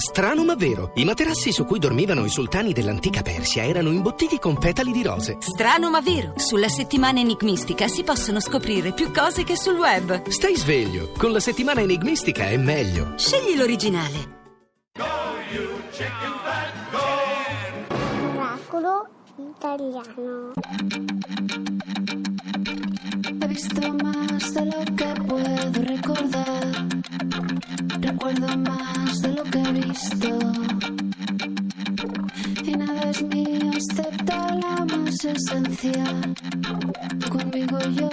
Strano ma vero, i materassi su cui dormivano i sultani dell'antica Persia erano imbottiti con petali di rose. Strano ma vero, sulla settimana enigmistica si possono scoprire più cose che sul web. Stai sveglio, con la settimana enigmistica è meglio. Scegli l'originale. Oracolo italiano. He visto más de lo que puedo recordar. Recuerdo más de lo que he visto. Y nada es mío excepto la más esencial. Conmigo, yo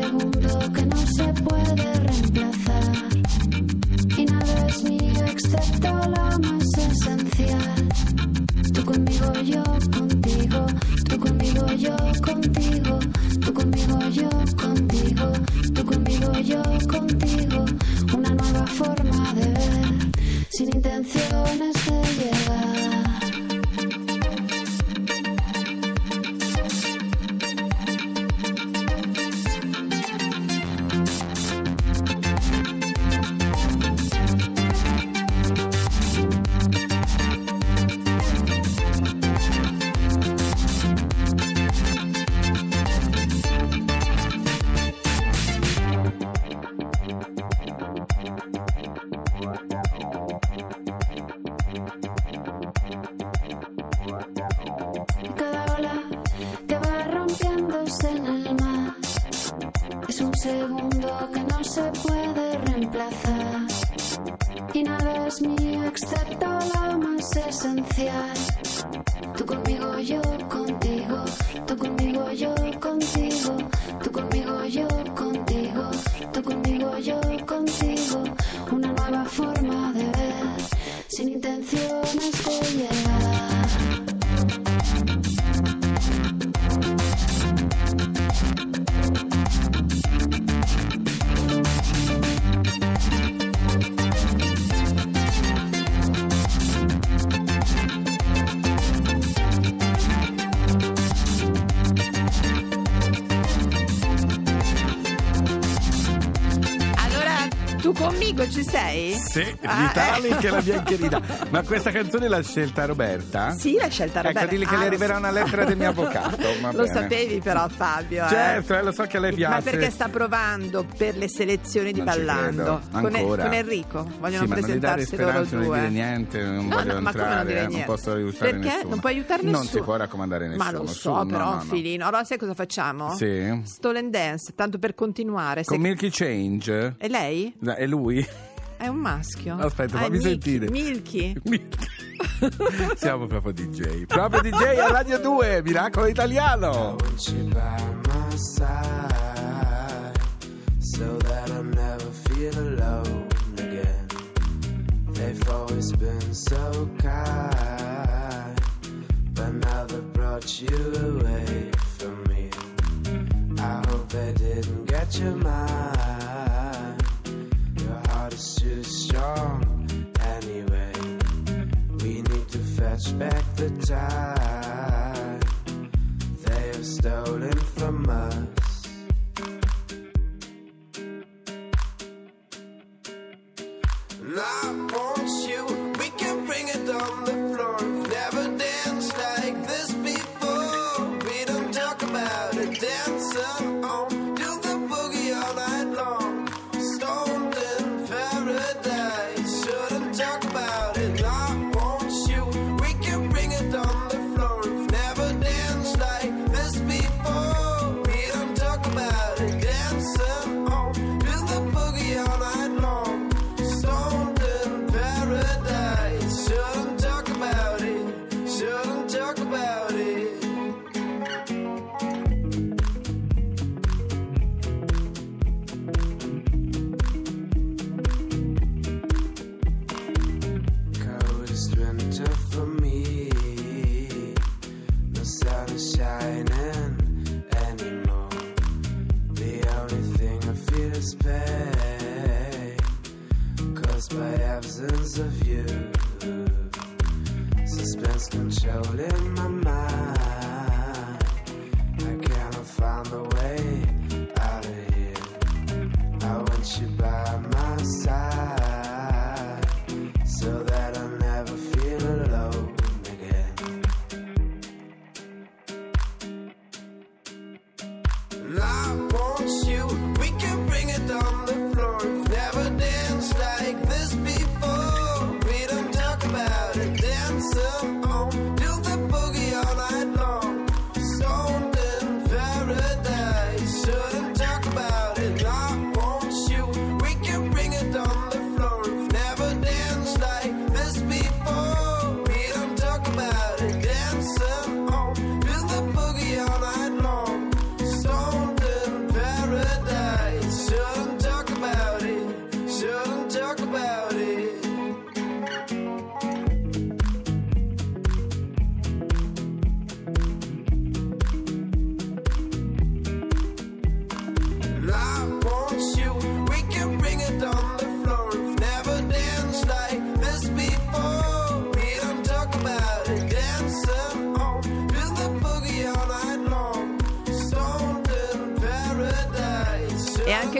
es un segundo que no se puede reemplazar. Segundo que no se puede reemplazar. Y nada es mío excepto lo más esencial. Tú conmigo, yo contigo. Tú conmigo, yo contigo. Tú conmigo, yo contigo. Tú conmigo, yo sei? Sì, Ah, Vitalik eh. e la biancherina. Ma questa canzone l'ha scelta Roberta? Sì, l'hai scelta Roberta. Ecco, dilli che Ah, le arriverà so. una lettera del mio avvocato. va Lo bene. sapevi però Fabio, eh? Certo, eh, lo so che a lei piace. Ma perché sta provando per le selezioni di Non Ballando con, con Enrico. Vogliono sì, ma non presentarsi loro speranze, non gli due. dire niente, non No, voglio no, ma non entrare, dire eh, non niente? posso aiutare Perché? nessuno. Non puoi aiutare Non nessuno. si può raccomandare nessuno. Ma lo so, su, però, no, no. filino. Allora, sai cosa facciamo? Sì. Stolen Dance, tanto per continuare. Con Se- Milky Change? E lei? È lui? È un maschio. Aspetta, Ah, fammi Milky- sentire. Milky. Milky. Siamo proprio DJ. Proprio DJ a Radio 2, Miracolo Italiano. so that I never feel alone again. They've always been so kind, but now they've brought you away from me. I hope they didn't get your mind. Is too strong anyway. We need to fetch back the time they have stolen from us.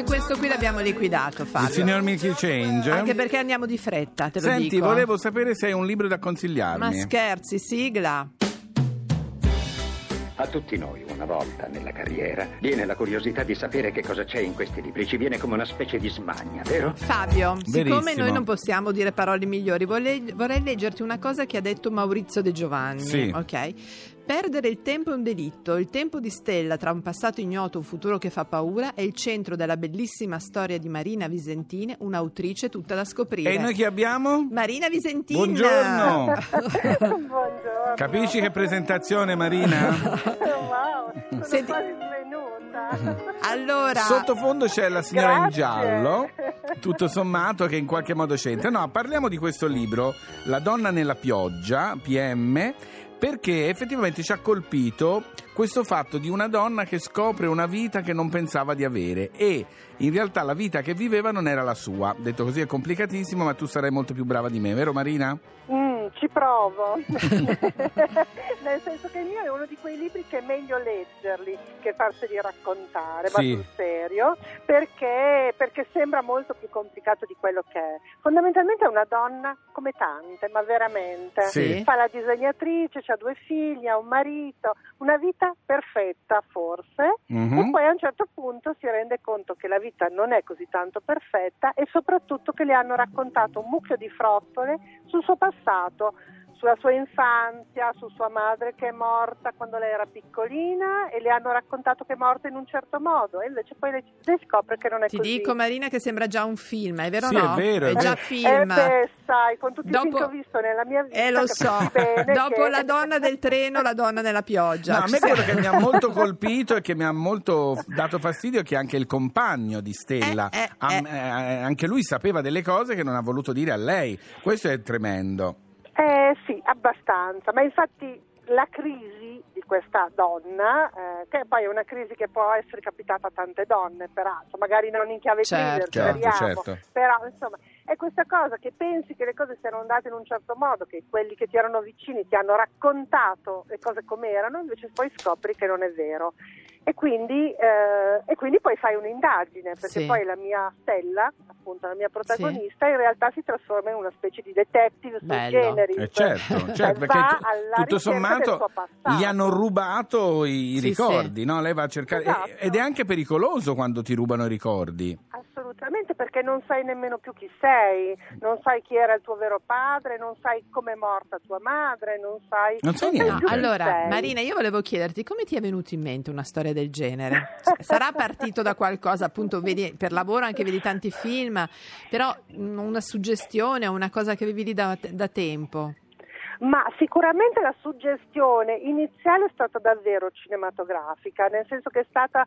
Anche questo qui l'abbiamo liquidato, Il Fabio. signor Mickey Change. Anche perché andiamo di fretta, te lo Senti, dico. volevo sapere se hai un libro da consigliarmi. Ma scherzi, sigla. A tutti noi, una volta nella carriera, viene la curiosità di sapere che cosa c'è in questi libri. Ci viene come una specie di smania, vero? Fabio, siccome Verissimo. noi non possiamo dire parole migliori, vorrei, vorrei leggerti una cosa che ha detto Maurizio De Giovanni. Sì. Ok? Perdere il tempo è un delitto. Il tempo di Stella tra un passato ignoto e un futuro che fa paura è il centro della bellissima storia di Marina Visentini, un'autrice tutta da scoprire. E noi chi abbiamo? Marina Visentina! Buongiorno! Buongiorno. Capisci che presentazione, Marina? Wow, sono Senti- quasi svenuta. Allora, Sottofondo c'è la signora in Grazie. giallo, tutto sommato, che in qualche modo c'entra. No, parliamo di questo libro, La donna nella pioggia, PM, perché effettivamente ci ha colpito questo fatto di una donna che scopre una vita che non pensava di avere e in realtà la vita che viveva non era la sua. Detto così è complicatissimo, ma tu sarai molto più brava di me, vero Marina? Mm, ci provo. Nel senso che il mio è uno di quei libri che è meglio leggerli che farseli raccontare, Sì. ma sul serio, perché, perché sembra molto più complicato di quello che è. Fondamentalmente è una donna come tante, ma veramente. Sì. Fa la disegnatrice, ha due figli, ha un marito, una vita perfetta forse, Mhm. e poi a un certo punto si rende conto che la vita non è così tanto perfetta e soprattutto che le hanno raccontato un mucchio di frottole sul suo passato, sulla sua infanzia, su sua madre che è morta quando lei era piccolina e le hanno raccontato che è morta in un certo modo e invece poi lei, lei scopre che non è ti così. dico Marina che sembra già un film, è vero Sì, no? è vero, è già vero. film. Eh beh, sai, con tutti Dopo- i film che ho visto nella mia vita Eh lo so, dopo che- la donna del treno, la donna nella pioggia. No, a me quello che mi ha molto colpito e che mi ha molto dato fastidio è che anche il compagno di Stella, Eh, eh, am- eh. eh, anche lui sapeva delle cose che non ha voluto dire a lei. Questo è tremendo. Eh sì, abbastanza, ma infatti la crisi di questa donna, eh, che poi è una crisi che può essere capitata a tante donne, peraltro, magari non in chiave Certo. thriller, Certo, speriamo, certo. però insomma è questa cosa che pensi che le cose siano andate in un certo modo, che quelli che ti erano vicini ti hanno raccontato le cose come erano, invece poi scopri che non è vero. E quindi, eh, e quindi poi fai un'indagine, perché Sì. poi la mia Stella, appunto la mia protagonista, in realtà si trasforma in una specie di detective sui Bello. generi. Eh, certo, certo, perché va tu- alla tutto sommato gli hanno rubato i Sì, ricordi, no? Lei va a cercare Esatto. ed è anche pericoloso quando ti rubano i ricordi. Assolutamente, perché non sai nemmeno più chi sei, non sai chi era il tuo vero padre, non sai come è morta tua madre, non sai... Non sai niente. chi allora, sei. Marina, io volevo chiederti come ti è venuto in mente una storia del genere? Sarà partito da qualcosa, appunto, vedi, per lavoro anche vedi tanti film, però mm, una suggestione o una cosa che avevi lì da, da tempo? Ma sicuramente la suggestione iniziale è stata davvero cinematografica, nel senso che è stata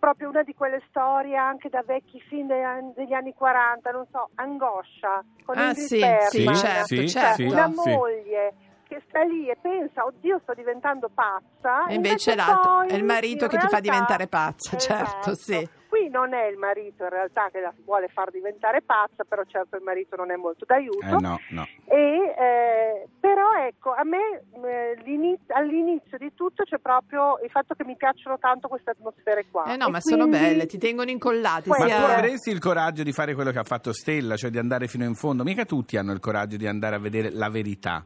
proprio una di quelle storie anche da vecchi film degli anni, degli anni 40, non so, Angoscia, con Ah, Ingrid sì, sì, Bergman. certo, Cioè, certo. Una sì. moglie che sta lì e pensa, oddio sto diventando pazza. E invece l'altro poi è il marito che ti fa realtà- diventare pazza, Esatto. certo, sì. Qui non è il marito in realtà che la vuole far diventare pazza, però certo il marito non è molto d'aiuto. Eh no, no. E, eh, però ecco, a me eh, l'iniz- all'inizio di tutto c'è proprio il fatto che mi piacciono tanto queste atmosfere qua. Eh no, E ma sono quindi- belle, ti tengono incollati. Ma sia- tu avresti il coraggio di fare quello che ha fatto Stella, cioè di andare fino in fondo? Mica tutti hanno il coraggio di andare a vedere la verità.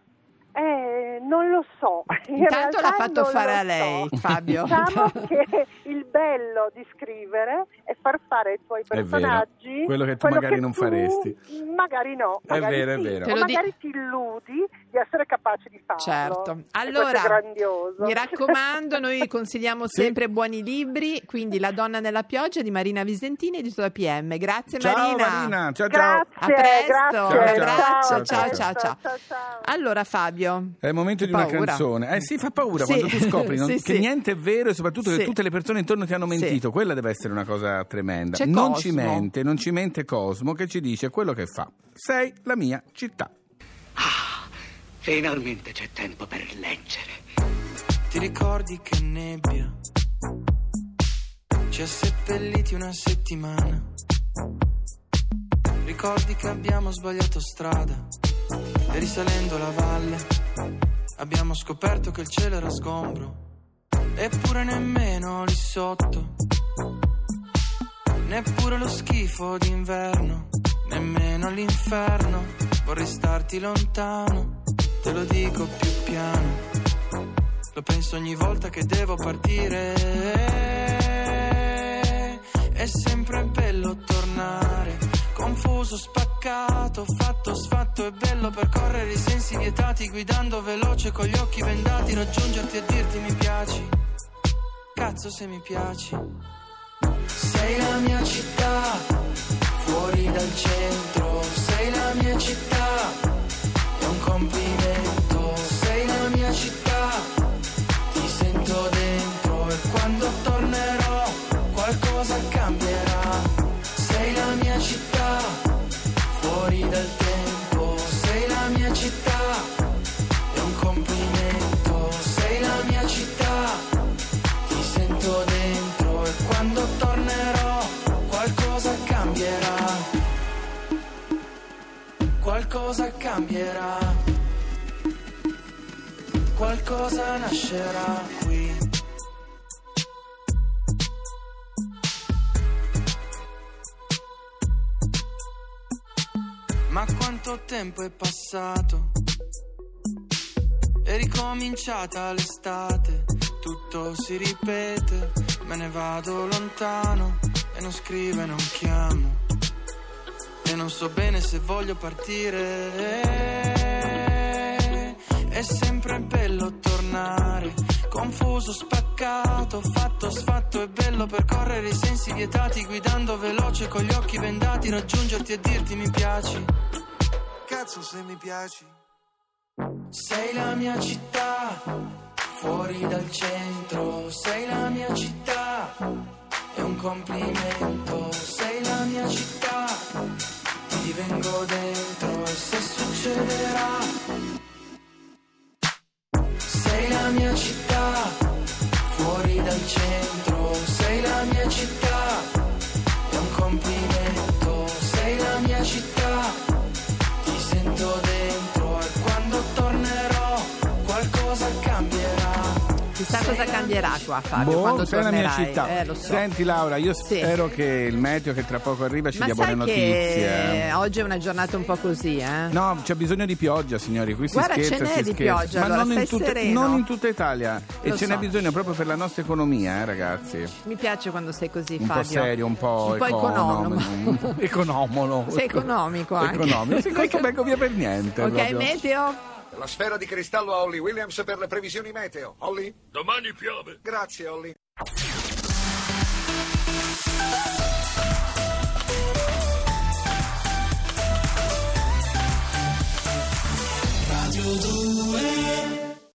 Eh, non lo so. In Intanto l'ha fatto fare a lei, so. Fabio. Diciamo che bello di scrivere è far fare ai tuoi vero. personaggi Quello che tu magari non tu faresti. Magari no, È magari vero, è sì. vero. Te O lo di- magari ti illudi di essere capace di farlo. Certo. Allora, è mi raccomando, noi consigliamo Sì. sempre buoni libri, quindi La donna nella pioggia di Marina Visentini edito da PM. Grazie Ciao Marina. Marina, ciao ciao. Grazie, A presto, grazie. un Ciao, abbraccio, ciao, ciao ciao, ciao ciao. ciao. Allora Fabio, È il momento Che di una paura. canzone. Eh sì, fa paura Sì. quando tu scopri non- Sì, che sì. niente è vero e soprattutto che Sì. tutte le persone intorno ti hanno Sì. mentito. Quella deve essere una cosa tremenda. C'è non Cosmo. ci mente, non ci mente Cosmo che ci dice quello che fa. Sei la mia città. Finalmente c'è tempo per leggere. Ti ricordi che nebbia ci ha seppelliti una settimana? Ricordi che abbiamo sbagliato strada e risalendo la valle abbiamo scoperto che il cielo era sgombro, eppure nemmeno lì sotto, neppure lo schifo d'inverno, nemmeno l'inferno, vorrei starti lontano, te lo dico più piano. Lo penso ogni volta che devo partire. È sempre bello tornare. Confuso, spaccato, fatto, sfatto. È bello percorrere i sensi vietati. Guidando veloce con gli occhi vendati. Raggiungerti e dirti mi piaci. Cazzo se mi piaci. Sei la mia città. Fuori dal centro. Sei la mia città. È un complimento. Sei la mia città ti sento dentro e quando tornerò qualcosa cambierà. Cambierà qualcosa nascerà qui. Ma quanto tempo è passato? È ricominciata l'estate, tutto si ripete, me ne vado lontano e non scrivo e non chiamo. Non so bene se voglio partire. È sempre bello tornare, confuso, spaccato, fatto, sfatto. È bello percorrere i sensi vietati, guidando veloce con gli occhi vendati, raggiungerti e dirti mi piaci. Cazzo se mi piaci. Sei la mia città, fuori dal centro, sei la mia città, è un complimento, sei la mia città, ti vengo dentro e se succederà, sei la mia città, fuori dal centro, cosa cambierà qua Fabio Boh, quando sei la mia città. Eh, lo so. Senti Laura, io Sì. spero che il meteo che tra poco arriva ci Ma dia buone notizie. oggi è una giornata un po' così, eh? No, c'è bisogno di pioggia, signori. Qui si Guarda, scherza, ce n'è si di scherza. pioggia, ma allora, non, in tutta, non in tutta Italia. E Lo ce n'è so. bisogno proprio per la nostra economia, eh, ragazzi. Mi piace quando sei così, Un Fabio. po' serio, un po', Un po' economo. economico. economolo. Sei economico anche. Economico. Sì, questo vengo via per niente. Ok, proprio. meteo? La sfera di cristallo a Holly Williams per le previsioni meteo. Holly? Domani piove. Grazie, Holly.